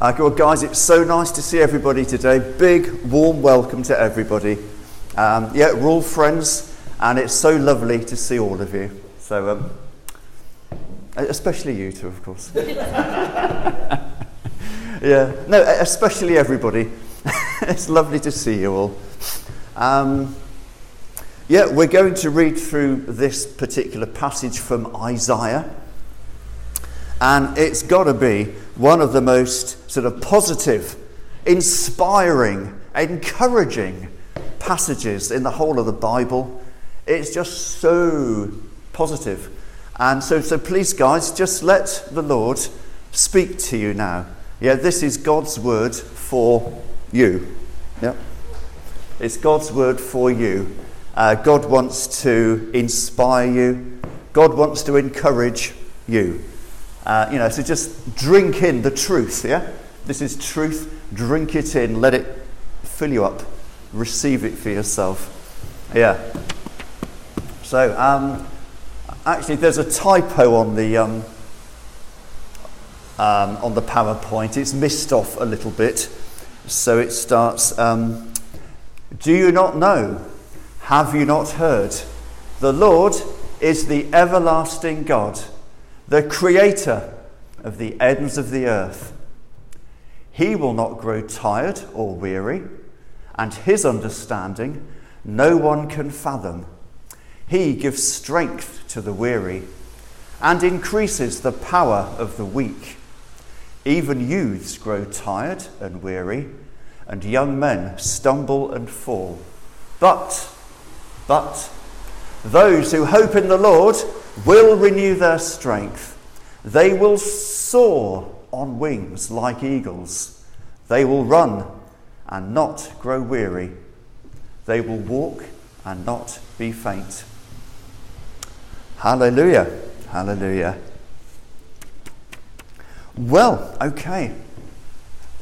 Uh, well, guys, it's so nice to see everybody today. Big, warm welcome to everybody. Um, yeah, we're all friends, and it's so lovely to see all of you. So, um, especially you two, of course. yeah, no, especially everybody. it's lovely to see you all. Um, yeah, we're going to read through this particular passage from Isaiah. And it's got to be one of the most sort of positive, inspiring, encouraging passages in the whole of the Bible. It's just so positive. And so, so please, guys, just let the Lord speak to you now. Yeah, this is God's word for you. Yeah. It's God's word for you. Uh, God wants to inspire you. God wants to encourage you. Uh, you know, so just drink in the truth, yeah? This is truth. Drink it in. Let it fill you up. Receive it for yourself. Yeah. So, um, actually, there's a typo on the, um, um, on the PowerPoint. It's missed off a little bit. So it starts um, Do you not know? Have you not heard? The Lord is the everlasting God the creator of the ends of the earth. He will not grow tired or weary, and his understanding no one can fathom. He gives strength to the weary and increases the power of the weak. Even youths grow tired and weary, and young men stumble and fall. But, but, those who hope in the Lord will renew their strength. They will soar on wings like eagles. They will run and not grow weary. They will walk and not be faint. Hallelujah. Hallelujah. Well, okay.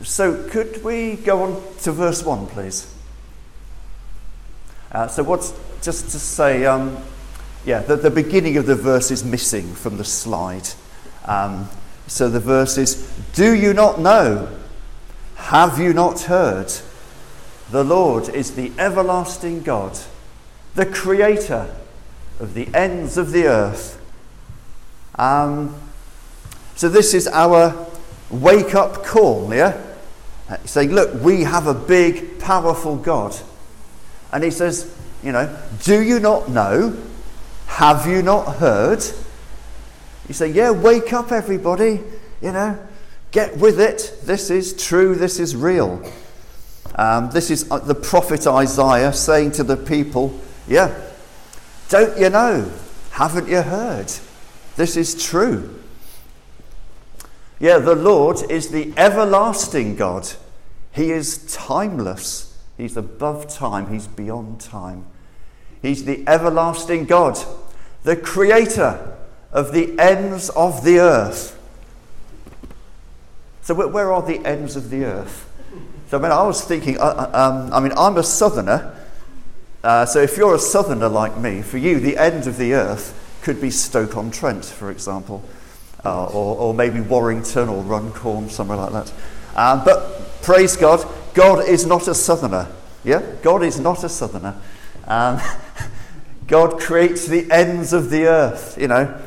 So, could we go on to verse 1, please? Uh, so, what's just to say, um, yeah, the, the beginning of the verse is missing from the slide. Um, so the verse is Do you not know? Have you not heard? The Lord is the everlasting God, the creator of the ends of the earth. Um, so this is our wake up call, yeah? Saying, look, we have a big, powerful God. And he says, you know, do you not know? Have you not heard? You say, Yeah, wake up, everybody. You know, get with it. This is true. This is real. Um, this is uh, the prophet Isaiah saying to the people, Yeah, don't you know? Haven't you heard? This is true. Yeah, the Lord is the everlasting God. He is timeless. He's above time. He's beyond time. He's the everlasting God, the creator of the ends of the earth. So, where are the ends of the earth? So, I mean, I was thinking, uh, uh, um, I mean, I'm a southerner. Uh, so, if you're a southerner like me, for you, the end of the earth could be Stoke on Trent, for example, uh, or, or, maybe Warrington or Runcorn, somewhere like that. Um, but praise God, God is not a southerner. Yeah? God is not a southerner. Um, God creates the ends of the earth, you know.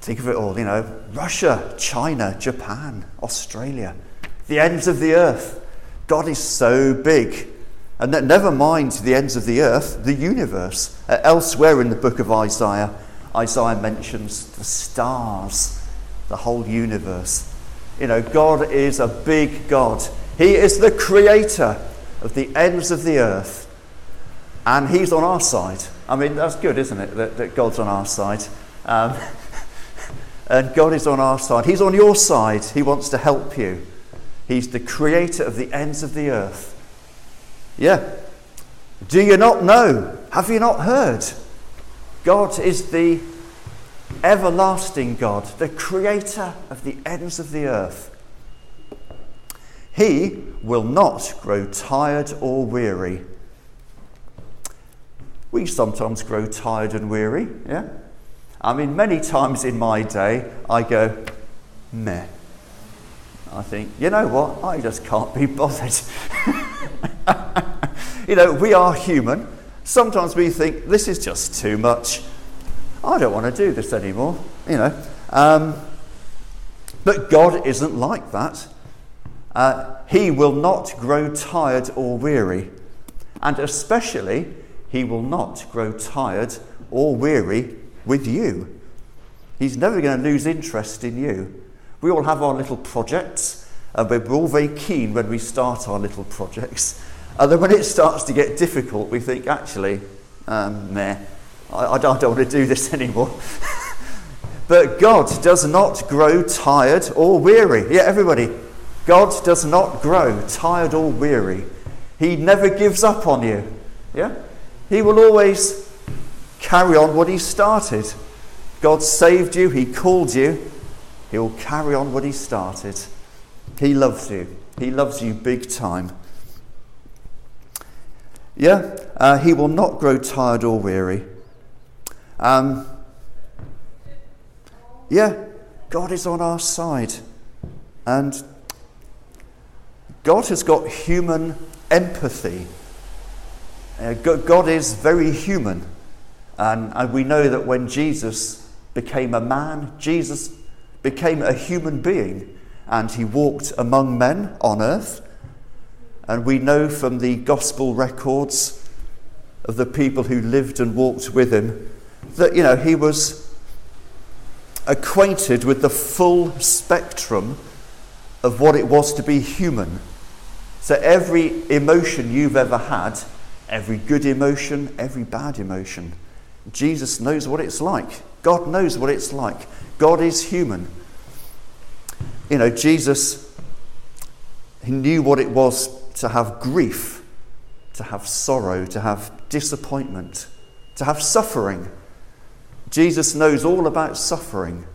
Think of it all, you know Russia, China, Japan, Australia, the ends of the earth. God is so big. And that, never mind the ends of the earth, the universe. Uh, elsewhere in the book of Isaiah, Isaiah mentions the stars, the whole universe. You know, God is a big God. He is the creator of the ends of the earth. And He's on our side. I mean, that's good, isn't it? That, that God's on our side. Um, and God is on our side. He's on your side. He wants to help you. He's the creator of the ends of the earth. Yeah. Do you not know? Have you not heard? God is the everlasting God, the creator of the ends of the earth. He will not grow tired or weary. We sometimes grow tired and weary, yeah? I mean, many times in my day, I go, meh. I think, you know what? I just can't be bothered. you know, we are human. Sometimes we think, this is just too much. I don't want to do this anymore, you know. Um, but God isn't like that. Uh, he will not grow tired or weary. And especially, He will not grow tired or weary with you. He's never going to lose interest in you. We all have our little projects, and we're all very keen when we start our little projects. And then when it starts to get difficult, we think, actually, um, meh, I, I, don't, I don't want to do this anymore. but God does not grow tired or weary. Yeah, everybody. God does not grow tired or weary. He never gives up on you. Yeah? He will always carry on what He started. God saved you, He called you, He'll carry on what He started. He loves you. He loves you big time. Yeah, uh, he will not grow tired or weary. Um, yeah, God is on our side. And God has got human empathy. Uh, God is very human. And, and we know that when Jesus became a man, Jesus became a human being and he walked among men on earth. And we know from the gospel records of the people who lived and walked with him that, you know, he was acquainted with the full spectrum of what it was to be human. So every emotion you've ever had, every good emotion, every bad emotion, Jesus knows what it's like. God knows what it's like. God is human. You know, Jesus, he knew what it was to have grief, to have sorrow, to have disappointment, to have suffering. Jesus knows all about suffering.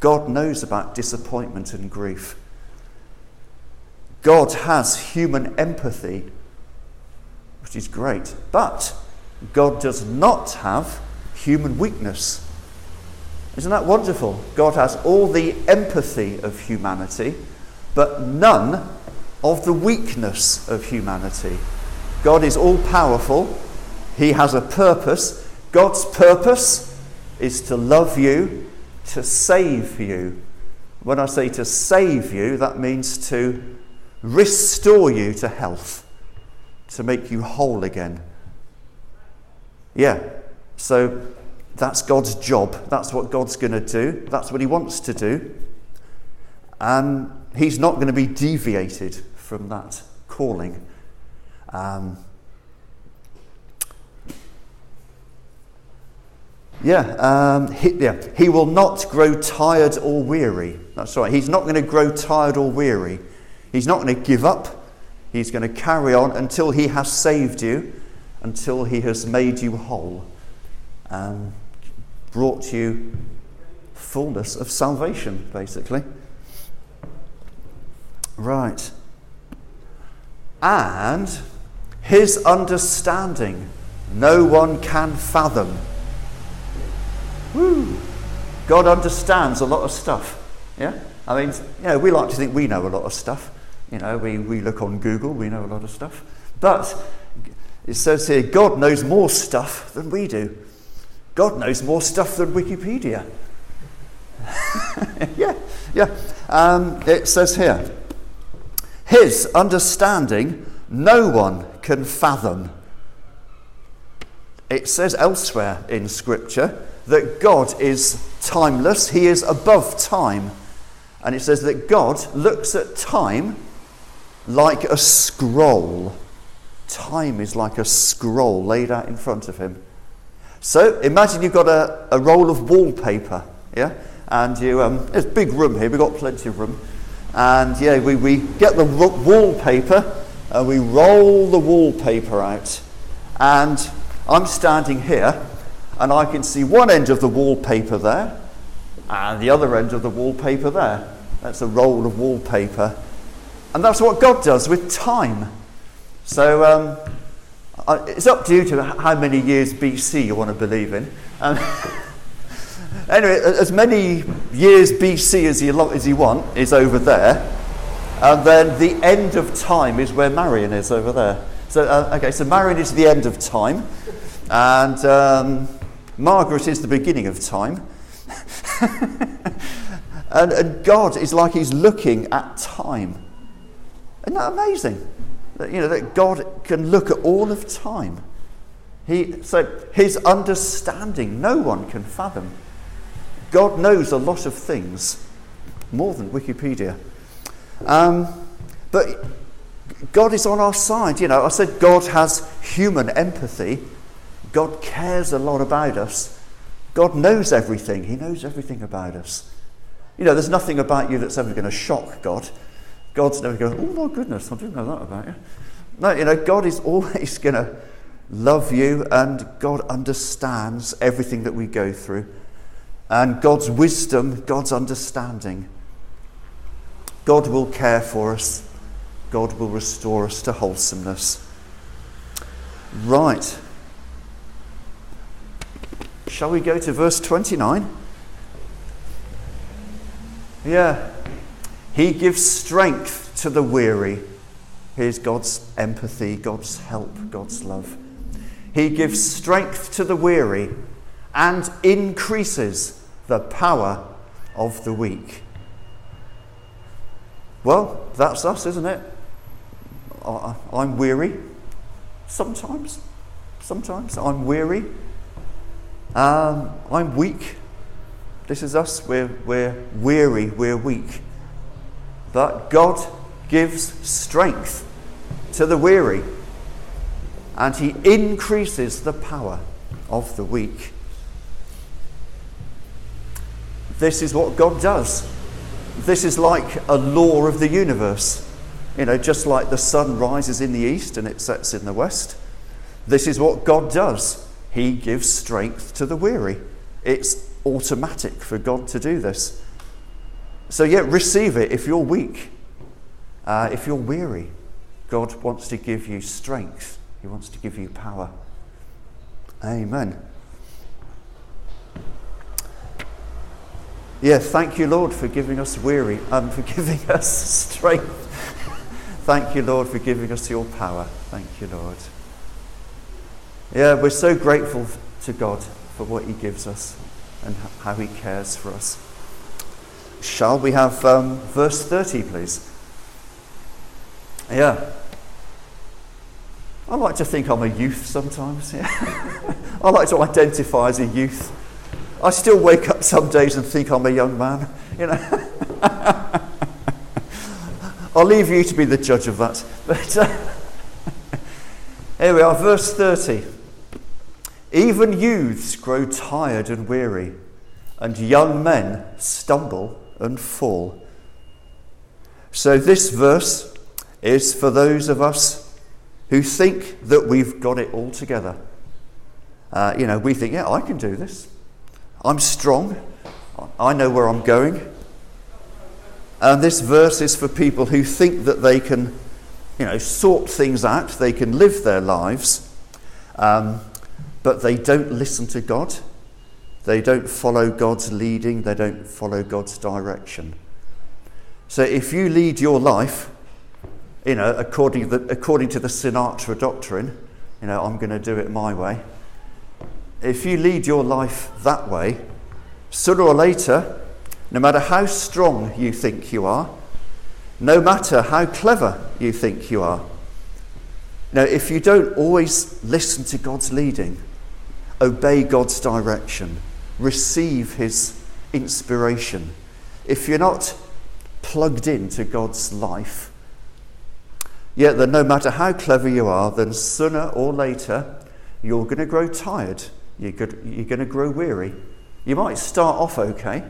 God knows about disappointment and grief. God has human empathy, which is great, but God does not have human weakness. Isn't that wonderful? God has all the empathy of humanity, but none of the weakness of humanity. God is all powerful, He has a purpose. God's purpose is to love you, to save you. When I say to save you, that means to restore you to health, to make you whole again. Yeah, so that's God's job. That's what God's going to do. That's what He wants to do. And He's not going to be deviated from that calling. Um, yeah, um, he, yeah, he will not grow tired or weary. That's right. He's not going to grow tired or weary. He's not going to give up. He's going to carry on until He has saved you, until He has made you whole, and brought you fullness of salvation, basically. Right. And His understanding no one can fathom. Woo! God understands a lot of stuff. Yeah? I mean, you know, we like to think we know a lot of stuff. You know, we, we look on Google, we know a lot of stuff. But it says here, God knows more stuff than we do. God knows more stuff than Wikipedia. yeah, yeah. Um, it says here, His understanding no one can fathom. It says elsewhere in Scripture that God is timeless, He is above time. And it says that God looks at time like a scroll. Time is like a scroll laid out in front of him. So imagine you've got a, a roll of wallpaper, yeah? And you, um, there's a big room here, we've got plenty of room. And yeah, we, we get the wallpaper and we roll the wallpaper out. And I'm standing here and I can see one end of the wallpaper there and the other end of the wallpaper there. That's a roll of wallpaper. And that's what God does with time. So um, it's up to you to how many years BC you want to believe in. Um, anyway, as many years BC as you, as you want is over there. And then the end of time is where Marion is over there. So, uh, okay, so Marion is the end of time, and um, Margaret is the beginning of time. and, and God is like He's looking at time. Isn't that amazing? That, you know, that God can look at all of time. He, so his understanding, no one can fathom. God knows a lot of things, more than Wikipedia. Um, but God is on our side. You know, I said God has human empathy. God cares a lot about us. God knows everything. He knows everything about us. You know, there's nothing about you that's ever going to shock God. God's never going, oh my goodness, I didn't know that about you. No, you know, God is always going to love you and God understands everything that we go through. And God's wisdom, God's understanding. God will care for us. God will restore us to wholesomeness. Right. Shall we go to verse 29? Yeah. He gives strength to the weary. Here's God's empathy, God's help, God's love. He gives strength to the weary and increases the power of the weak. Well, that's us, isn't it? I'm weary. Sometimes. Sometimes. I'm weary. Um, I'm weak. This is us. We're, we're weary. We're weak. But God gives strength to the weary and He increases the power of the weak. This is what God does. This is like a law of the universe. You know, just like the sun rises in the east and it sets in the west. This is what God does. He gives strength to the weary. It's automatic for God to do this. So, yeah, receive it if you're weak, uh, if you're weary. God wants to give you strength, He wants to give you power. Amen. Yeah, thank you, Lord, for giving us weary and um, for giving us strength. thank you, Lord, for giving us your power. Thank you, Lord. Yeah, we're so grateful to God for what He gives us and how He cares for us. Shall we have um, verse 30, please? Yeah. I like to think I'm a youth sometimes. Yeah. I like to identify as a youth. I still wake up some days and think I'm a young man. You know. I'll leave you to be the judge of that. But uh, here we are, verse 30. Even youths grow tired and weary, and young men stumble and fall. So, this verse is for those of us who think that we've got it all together. Uh, you know, we think, yeah, I can do this. I'm strong. I know where I'm going. And this verse is for people who think that they can, you know, sort things out, they can live their lives. Um, but they don't listen to God. They don't follow God's leading. They don't follow God's direction. So if you lead your life, you know, according to the, according to the Sinatra doctrine, you know, I'm going to do it my way. If you lead your life that way, sooner or later, no matter how strong you think you are, no matter how clever you think you are, now, if you don't always listen to God's leading, obey God's direction, receive His inspiration. If you're not plugged into God's life, yet then no matter how clever you are, then sooner or later you're going to grow tired. You're going to grow weary. You might start off okay,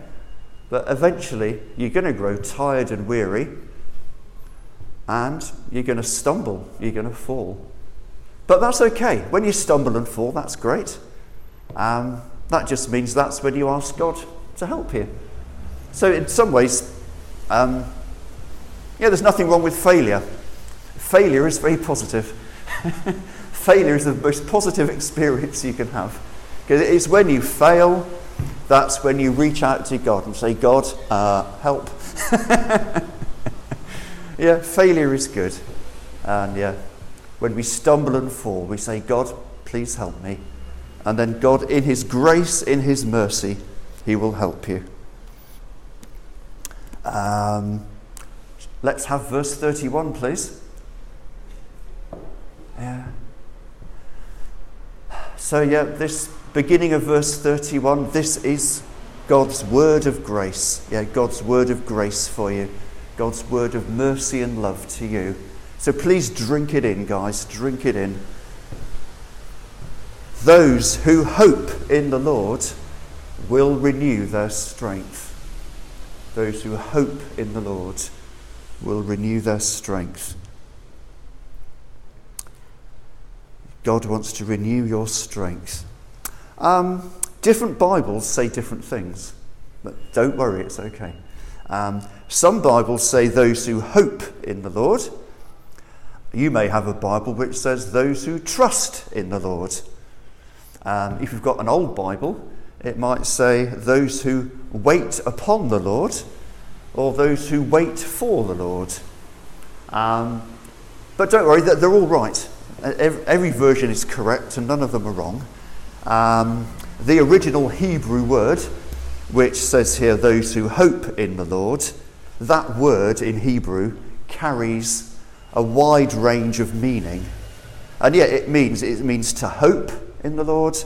but eventually you're going to grow tired and weary, and you're going to stumble, you're going to fall. But that's okay. When you stumble and fall, that's great. Um, that just means that's when you ask God to help you. So, in some ways, um, yeah, there's nothing wrong with failure. Failure is very positive. failure is the most positive experience you can have. Because it's when you fail, that's when you reach out to God and say, God, uh, help. yeah, failure is good. And yeah, when we stumble and fall, we say, God, please help me. And then God, in His grace, in His mercy, He will help you. Um, let's have verse 31, please. Yeah. So, yeah, this beginning of verse 31, this is God's word of grace. Yeah, God's word of grace for you. God's word of mercy and love to you. So please drink it in, guys. Drink it in. Those who hope in the Lord will renew their strength. Those who hope in the Lord will renew their strength. God wants to renew your strength. Um, different Bibles say different things, but don't worry, it's okay. Um, some Bibles say those who hope in the Lord. You may have a Bible which says those who trust in the Lord. Um, if you've got an old Bible, it might say those who wait upon the Lord or those who wait for the Lord. Um, but don't worry, they're all right. Every version is correct and none of them are wrong. Um, the original Hebrew word, which says here, those who hope in the Lord, that word in Hebrew carries a wide range of meaning. And yet it means, it means to hope in the Lord,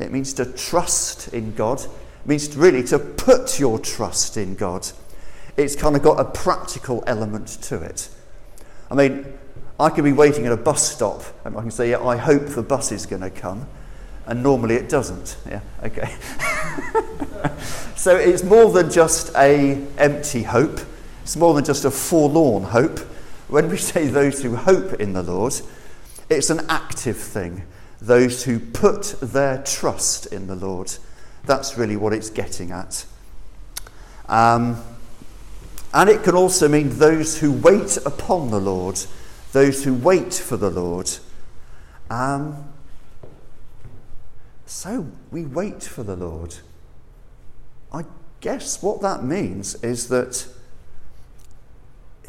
it means to trust in God, it means really to put your trust in God. It's kind of got a practical element to it. I mean, I could be waiting at a bus stop and I can say, yeah, I hope the bus is going to come. And normally it doesn't. Yeah, okay. so it's more than just a empty hope. It's more than just a forlorn hope. When we say those who hope in the Lord, it's an active thing. Those who put their trust in the Lord. That's really what it's getting at. Um, and it can also mean those who wait upon the Lord those who wait for the Lord. Um, so we wait for the Lord. I guess what that means is that,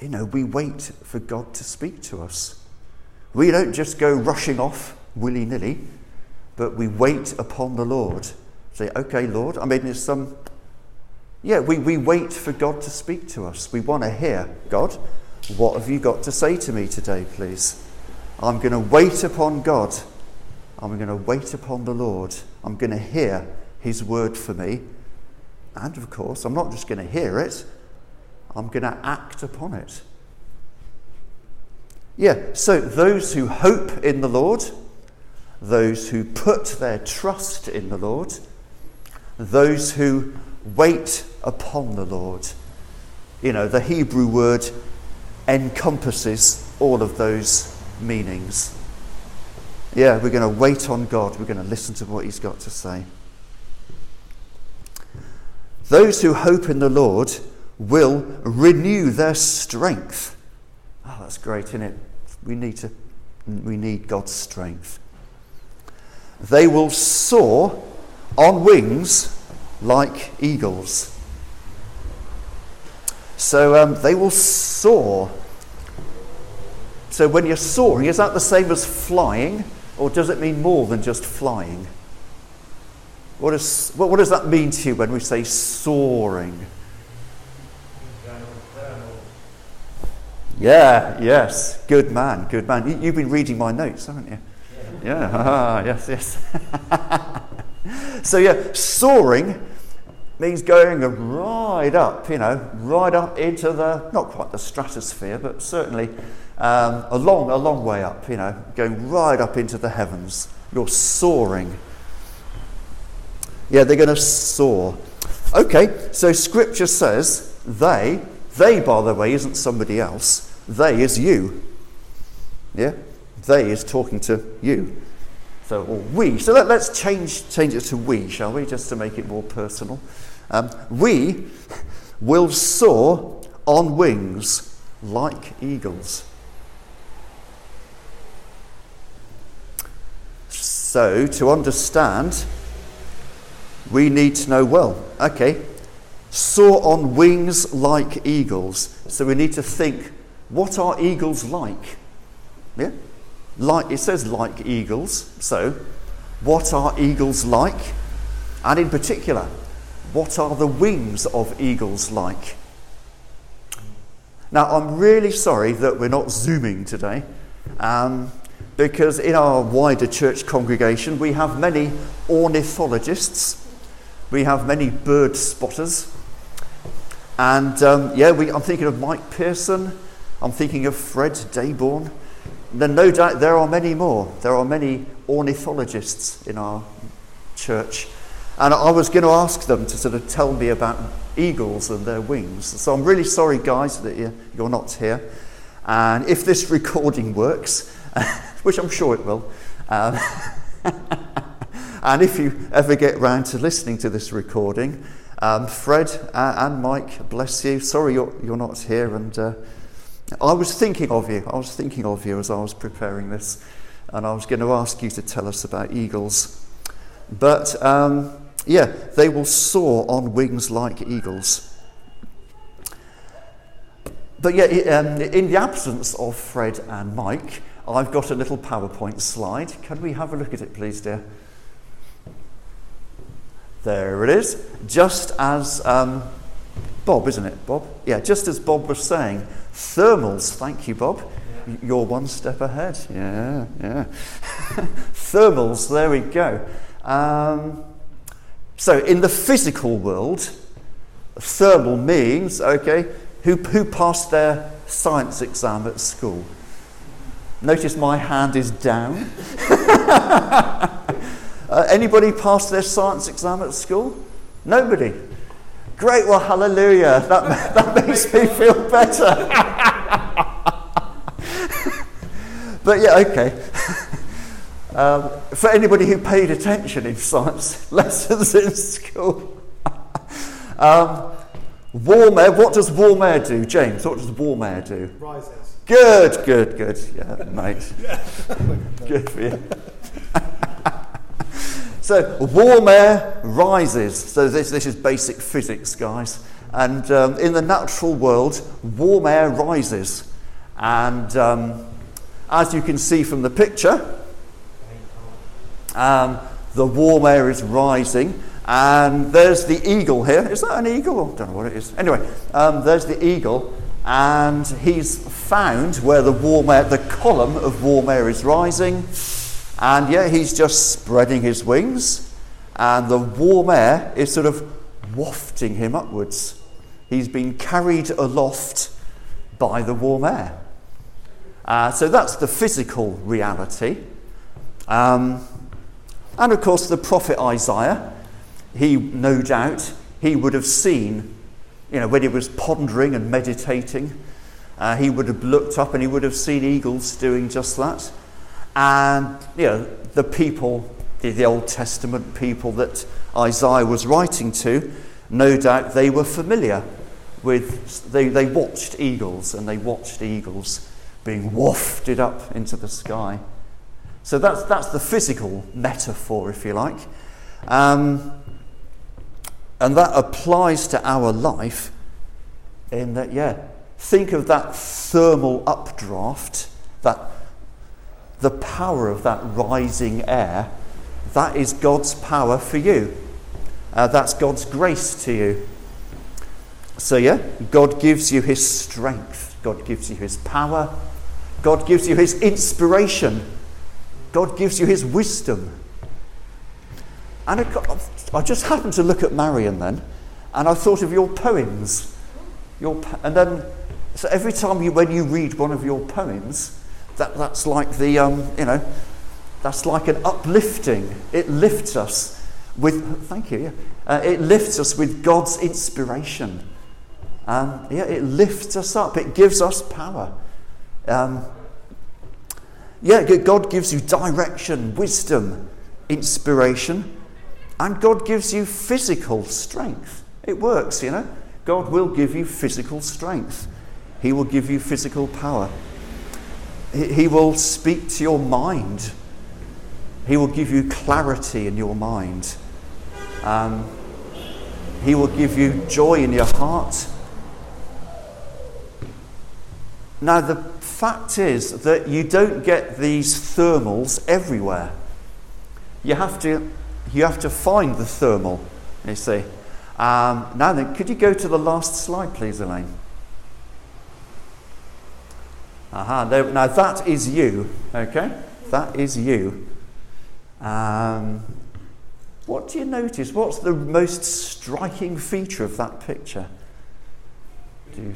you know, we wait for God to speak to us. We don't just go rushing off willy nilly, but we wait upon the Lord. Say, okay, Lord. I mean, there's some. Yeah, we, we wait for God to speak to us. We want to hear God. What have you got to say to me today, please? I'm going to wait upon God. I'm going to wait upon the Lord. I'm going to hear His word for me. And of course, I'm not just going to hear it, I'm going to act upon it. Yeah, so those who hope in the Lord, those who put their trust in the Lord, those who wait upon the Lord. You know, the Hebrew word encompasses all of those meanings. Yeah, we're going to wait on God. We're going to listen to what He's got to say. Those who hope in the Lord will renew their strength. Oh, that's great, isn't it? We need to we need God's strength. They will soar on wings like eagles. So um, they will soar. So when you're soaring, is that the same as flying, or does it mean more than just flying? What, is, what, what does that mean to you when we say soaring? Yeah, yes. Good man, good man. You, have been reading my notes, haven't you? Yeah. Ah, yes, yes. so, yeah, soaring means going right up, you know, right up into the, not quite the stratosphere, but certainly um, a long, a long way up, you know, going right up into the heavens. You're soaring. Yeah, they're going to soar. Okay, so scripture says they, they, by the way, isn't somebody else. They is you. Yeah? They is talking to you. So, or we. So let, us change, change it to we, shall we, just to make it more personal. Um, we will soar on wings like eagles. So, to understand, we need to know well, okay, soar on wings like eagles. So, we need to think what are eagles like? Yeah? Like it says like eagles. So, what are eagles like? And in particular, what are the wings of eagles like? Now, I'm really sorry that we're not zooming today, um, because in our wider church congregation, we have many ornithologists, we have many bird spotters, and um, yeah, we, I'm thinking of Mike Pearson, I'm thinking of Fred Dayborn. Then, no doubt, there are many more. There are many ornithologists in our church. And I was going to ask them to sort of tell me about eagles and their wings. So I'm really sorry, guys, that you're not here. And if this recording works, which I'm sure it will, um, and if you ever get round to listening to this recording, um, Fred and Mike, bless you. Sorry you're, you're not here. And uh, I was thinking of you. I was thinking of you as I was preparing this. And I was going to ask you to tell us about eagles. But um, yeah, they will soar on wings like eagles. But yeah, um, in the absence of Fred and Mike, I've got a little PowerPoint slide. Can we have a look at it, please, dear? There it is. Just as um, Bob, isn't it, Bob? Yeah, just as Bob was saying, thermals. Thank you, Bob. Yeah. You're one step ahead. Yeah, yeah. thermals, there we go. Um, so, in the physical world, thermal means, okay, who, who passed their science exam at school? Notice my hand is down. uh, anybody passed their science exam at school? Nobody. Great, well, hallelujah. That, that makes me feel better. but yeah, okay. Um, for anybody who paid attention in science lessons in school. um, warm air, what does warm air do? James, what does warm air do? Rises. Good, good, good. Yeah, mate. good for you. So, warm air rises. So, this, this is basic physics, guys. And um, in the natural world, warm air rises. And um, as you can see from the picture, um, the warm air is rising, and there's the eagle here. Is that an eagle? I don't know what it is. Anyway, um, there's the eagle, and he's found where the warm air, the column of warm air is rising, and yet he's just spreading his wings, and the warm air is sort of wafting him upwards. He's been carried aloft by the warm air. Uh, so that's the physical reality. Um, and of course, the prophet Isaiah, he no doubt, he would have seen, you know, when he was pondering and meditating, uh, he would have looked up and he would have seen eagles doing just that. And, you know, the people, the, the Old Testament people that Isaiah was writing to, no doubt they were familiar with, they, they watched eagles and they watched eagles being wafted up into the sky. So that's, that's the physical metaphor, if you like. Um, and that applies to our life in that, yeah, think of that thermal updraft, that the power of that rising air. That is God's power for you. Uh, that's God's grace to you. So, yeah, God gives you his strength, God gives you his power, God gives you his inspiration God gives you his wisdom. And I just happened to look at Marion then, and I thought of your poems. Your, and then, so every time you, when you read one of your poems, that, that's like the, um, you know, that's like an uplifting. It lifts us with, thank you, yeah. Uh, it lifts us with God's inspiration. Um, yeah, it lifts us up. It gives us power. Um, yeah, God gives you direction, wisdom, inspiration, and God gives you physical strength. It works, you know. God will give you physical strength, He will give you physical power. He will speak to your mind. He will give you clarity in your mind. Um, he will give you joy in your heart. Now, the fact is that you don't get these thermals everywhere. You have to, you have to find the thermal, you see. Um, now then, could you go to the last slide, please, Elaine? Aha, now that is you, okay? That is you. Um, what do you notice? What's the most striking feature of that picture? Do you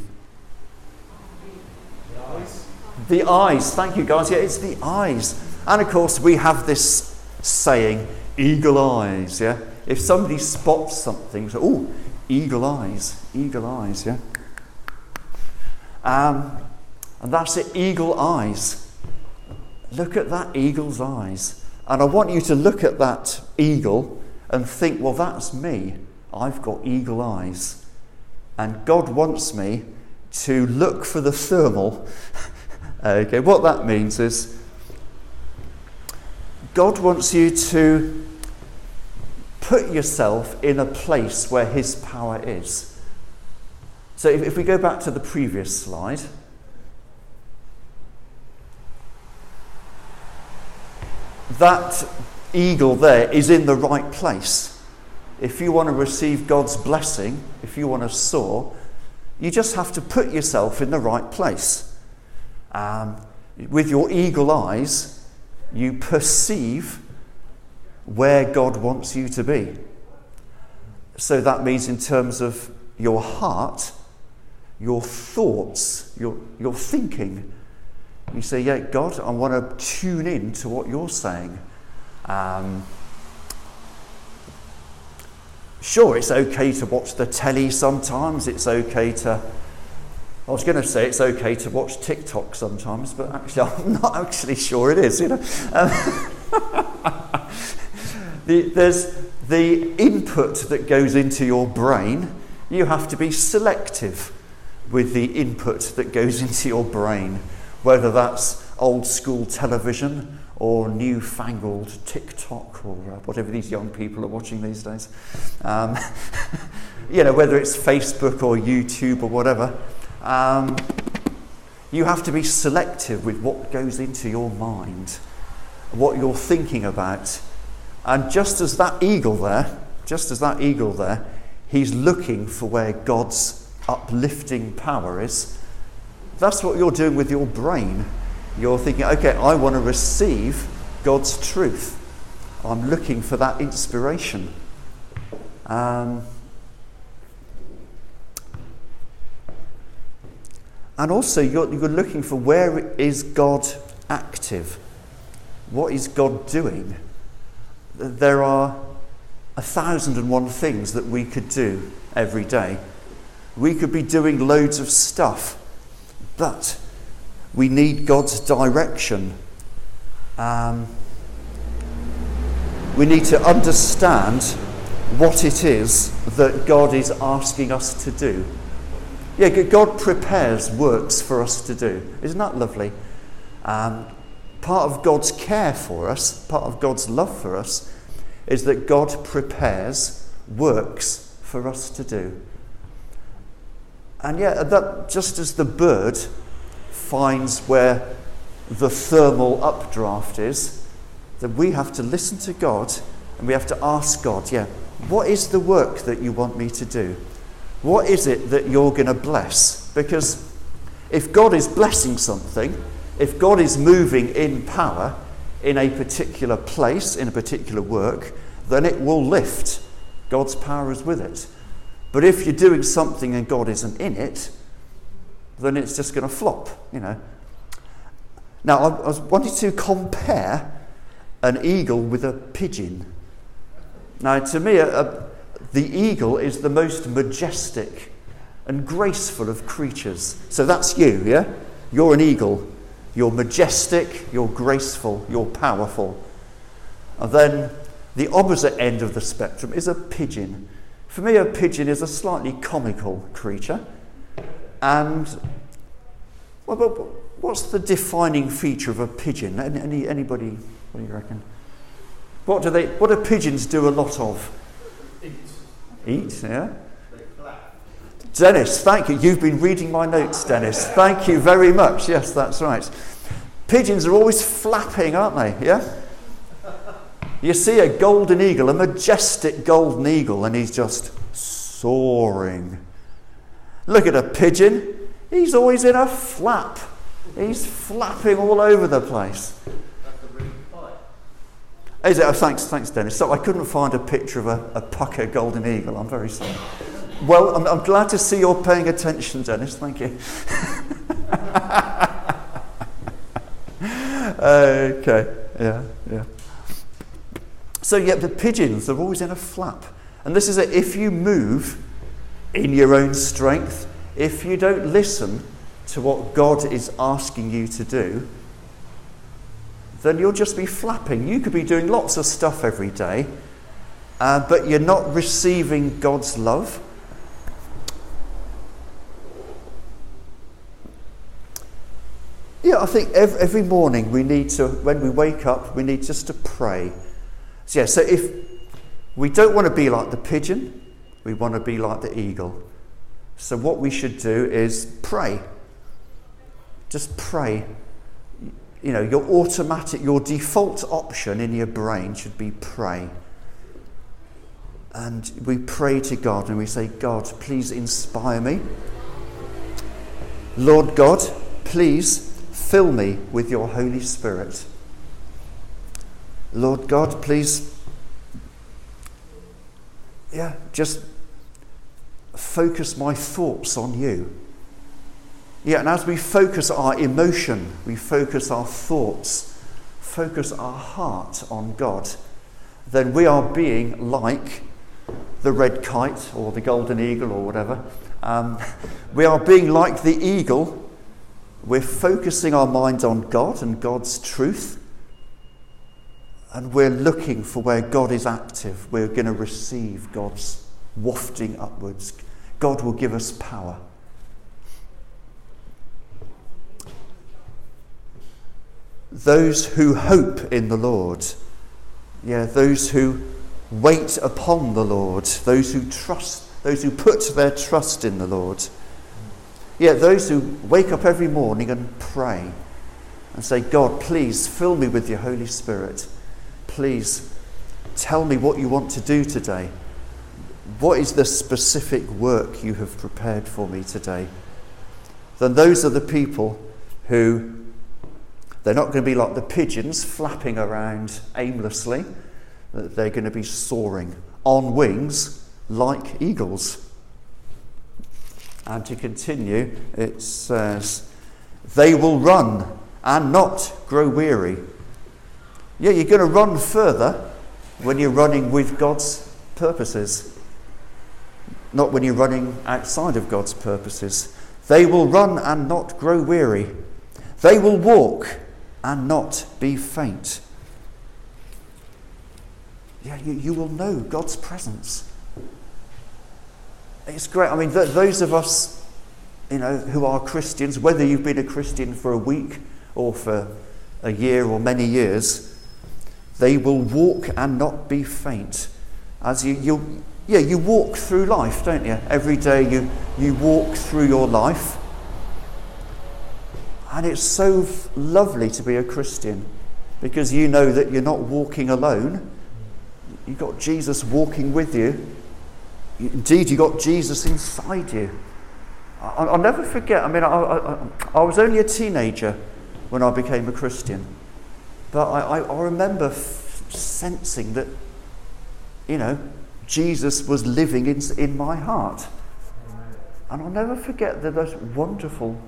the eyes. The eyes. Thank you, guys. Yeah, it's the eyes. And of course, we have this saying, eagle eyes. Yeah. If somebody spots something, so oh, eagle eyes, eagle eyes. Yeah. Um, and that's it, eagle eyes. Look at that eagle's eyes. And I want you to look at that eagle and think, well, that's me. I've got eagle eyes. And God wants me to look for the thermal. okay, what that means is God wants you to put yourself in a place where His power is. So if, if we go back to the previous slide, that eagle there is in the right place. If you want to receive God's blessing, if you want to soar, you just have to put yourself in the right place. Um, with your eagle eyes, you perceive where God wants you to be. So that means, in terms of your heart, your thoughts, your, your thinking, you say, Yeah, God, I want to tune in to what you're saying. Um, sure, it's okay to watch the telly sometimes, it's okay to. I was going to say it's okay to watch TikTok sometimes, but actually, I'm not actually sure it is. You know, um, the, there's the input that goes into your brain. You have to be selective with the input that goes into your brain whether that's old school television or newfangled TikTok or uh, whatever these young people are watching these days. Um, you know, whether it's Facebook or YouTube or whatever. Um, you have to be selective with what goes into your mind, what you're thinking about. And just as that eagle there, just as that eagle there, he's looking for where God's uplifting power is that's what you're doing with your brain. You're thinking, okay, I want to receive God's truth. I'm looking for that inspiration. Um, and also, you're, you're looking for where is God active? What is God doing? There are a thousand and one things that we could do every day. We could be doing loads of stuff but we need God's direction. Um, we need to understand what it is that God is asking us to do. Yeah, God prepares works for us to do. Isn't that lovely? Um, part of God's care for us, part of God's love for us, is that God prepares works for us to do. And yet, that, just as the bird finds where the thermal updraft is, that we have to listen to God and we have to ask God, yeah, what is the work that you want me to do? What is it that you're going to bless? Because if God is blessing something, if God is moving in power in a particular place, in a particular work, then it will lift. God's power is with it. But if you're doing something and God isn't in it, then it's just going to flop, you know. Now, I, I wanted to compare an eagle with a pigeon. Now, to me, a, a, the eagle is the most majestic and graceful of creatures. So that's you, yeah? You're an eagle. You're majestic, you're graceful, you're powerful. And then the opposite end of the spectrum is a pigeon. For me, a pigeon is a slightly comical creature. And well, what's the defining feature of a pigeon? Any, anybody, what do you reckon? What do they? What do pigeons do a lot of? Eat. Eat, yeah. Dennis, thank you. You've been reading my notes, Dennis. Thank you very much. Yes, that's right. Pigeons are always flapping, aren't they? Yeah? You see a golden eagle, a majestic golden eagle, and he's just soaring. Look at a pigeon. He's always in a flap. He's flapping all over the place. Is it? Oh, thanks, thanks, Dennis. So I couldn't find a picture of a, a pucker golden eagle. I'm very sorry. Well, I'm, I'm glad to see you're paying attention, Dennis. Thank you. okay. Yeah. Yeah. So yet the pigeons they're always in a flap, and this is it. If you move in your own strength, if you don't listen to what God is asking you to do, then you'll just be flapping. You could be doing lots of stuff every day, uh, but you're not receiving God's love. Yeah, I think every, every morning we need to, when we wake up, we need just to pray. So, yeah, so if we don't want to be like the pigeon, we want to be like the eagle. So, what we should do is pray. Just pray you know, your automatic, your default option in your brain should be pray. And we pray to God and we say, God, please inspire me. Lord God, please fill me with your Holy Spirit. Lord God, please, yeah, just focus my thoughts on you. Yeah, and as we focus our emotion, we focus our thoughts, focus our heart on God, then we are being like the red kite or the golden eagle or whatever. Um, we are being like the eagle. We're focusing our minds on God and God's truth. And we're looking for where God is active. We're going to receive God's wafting upwards. God will give us power. those who hope in the Lord. Yeah, those who wait upon the Lord, those who trust, those who put their trust in the Lord. Yeah, those who wake up every morning and pray and say, God, please fill me with your Holy Spirit. Please tell me what you want to do today. What is the specific work you have prepared for me today? Then those are the people who they're not going to be like the pigeons flapping around aimlessly. They're going to be soaring on wings like eagles. And to continue, it says, They will run and not grow weary. Yeah, you're going to run further when you're running with God's purposes, not when you're running outside of God's purposes. They will run and not grow weary. They will walk and not be faint. Yeah, you, you will know God's presence. It's great. I mean, th- those of us, you know, who are Christians, whether you've been a Christian for a week or for a year or many years, they will walk and not be faint. As you, you yeah, you walk through life, don't you? Every day you, you walk through your life. And it's so lovely to be a Christian because you know that you're not walking alone. You've got Jesus walking with you. Indeed, you've got Jesus inside you. I'll never forget, I mean, I, I, I was only a teenager when I became a Christian. But I, I remember f- sensing that, you know, Jesus was living in, in my heart. And I'll never forget the most wonderful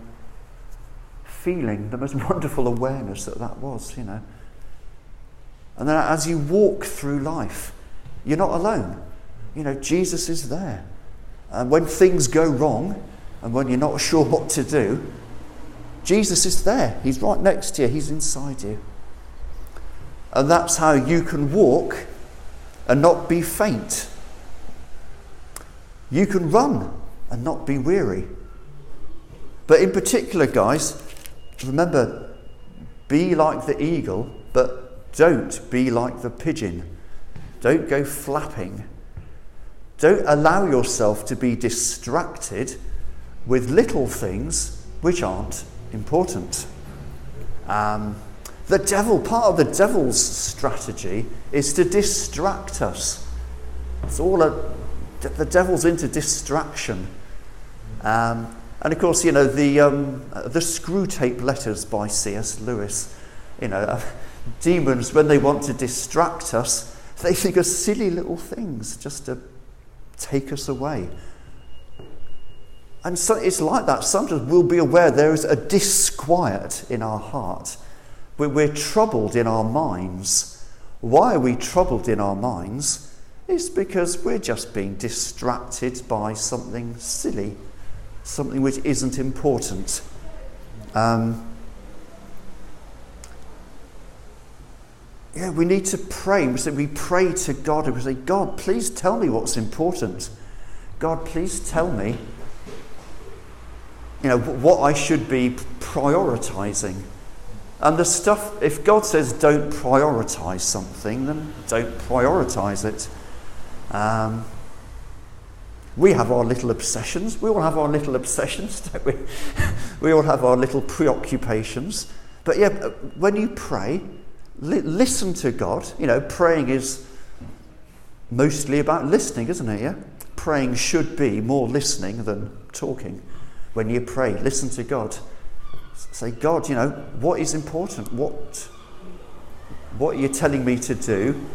feeling, the most wonderful awareness that that was, you know. And then as you walk through life, you're not alone. You know, Jesus is there. And when things go wrong and when you're not sure what to do, Jesus is there. He's right next to you, He's inside you. And that's how you can walk and not be faint. You can run and not be weary. But in particular, guys, Remember, be like the eagle, but don't be like the pigeon. Don't go flapping. Don't allow yourself to be distracted with little things which aren't important. Um, the devil, part of the devil's strategy is to distract us. It's all a, the devil's into distraction. Um, and of course, you know, the, um, the Screwtape letters by C.S. Lewis, you know, uh, demons, when they want to distract us, they think of silly little things just to take us away. And so it's like that. Sometimes we'll be aware there is a disquiet in our heart. We're, we're troubled in our minds. Why are we troubled in our minds? It's because we're just being distracted by something silly, something which isn't important. Um, yeah, we need to pray. We say we pray to God and we say, God, please tell me what's important. God, please tell me you know, what I should be prioritizing. And the stuff, if God says don't prioritize something, then don't prioritize it. Um, we have our little obsessions. We all have our little obsessions, don't we? we all have our little preoccupations. But yeah, when you pray, li- listen to God. You know, praying is mostly about listening, isn't it? Yeah? Praying should be more listening than talking when you pray. Listen to God. Say, God, you know, what is important? What, what are you telling me to do?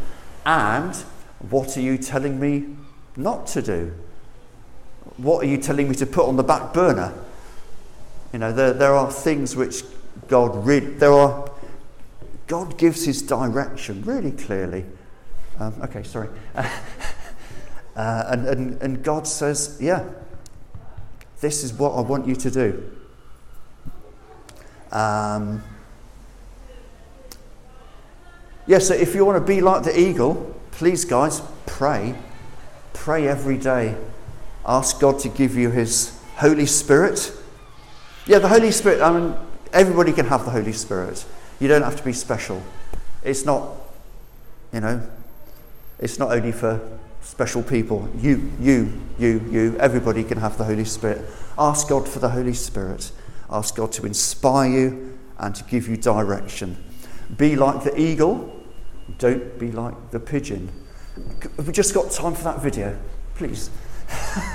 And what are you telling me not to do? What are you telling me to put on the back burner? You know, there, there are things which God really, there are, God gives his direction really clearly. Um, okay, sorry. uh, and, and, and God says, yeah, this is what I want you to do. Um, yeah, so if you want to be like the eagle, please, guys, pray. Pray every day. Ask God to give you His Holy Spirit. Yeah, the Holy Spirit, I mean, everybody can have the Holy Spirit. You don't have to be special. It's not, you know, it's not only for special people. You, you, you, you, everybody can have the Holy Spirit. Ask God for the Holy Spirit. Ask God to inspire you and to give you direction. Be like the eagle, don't be like the pigeon. Have we just got time for that video? Please.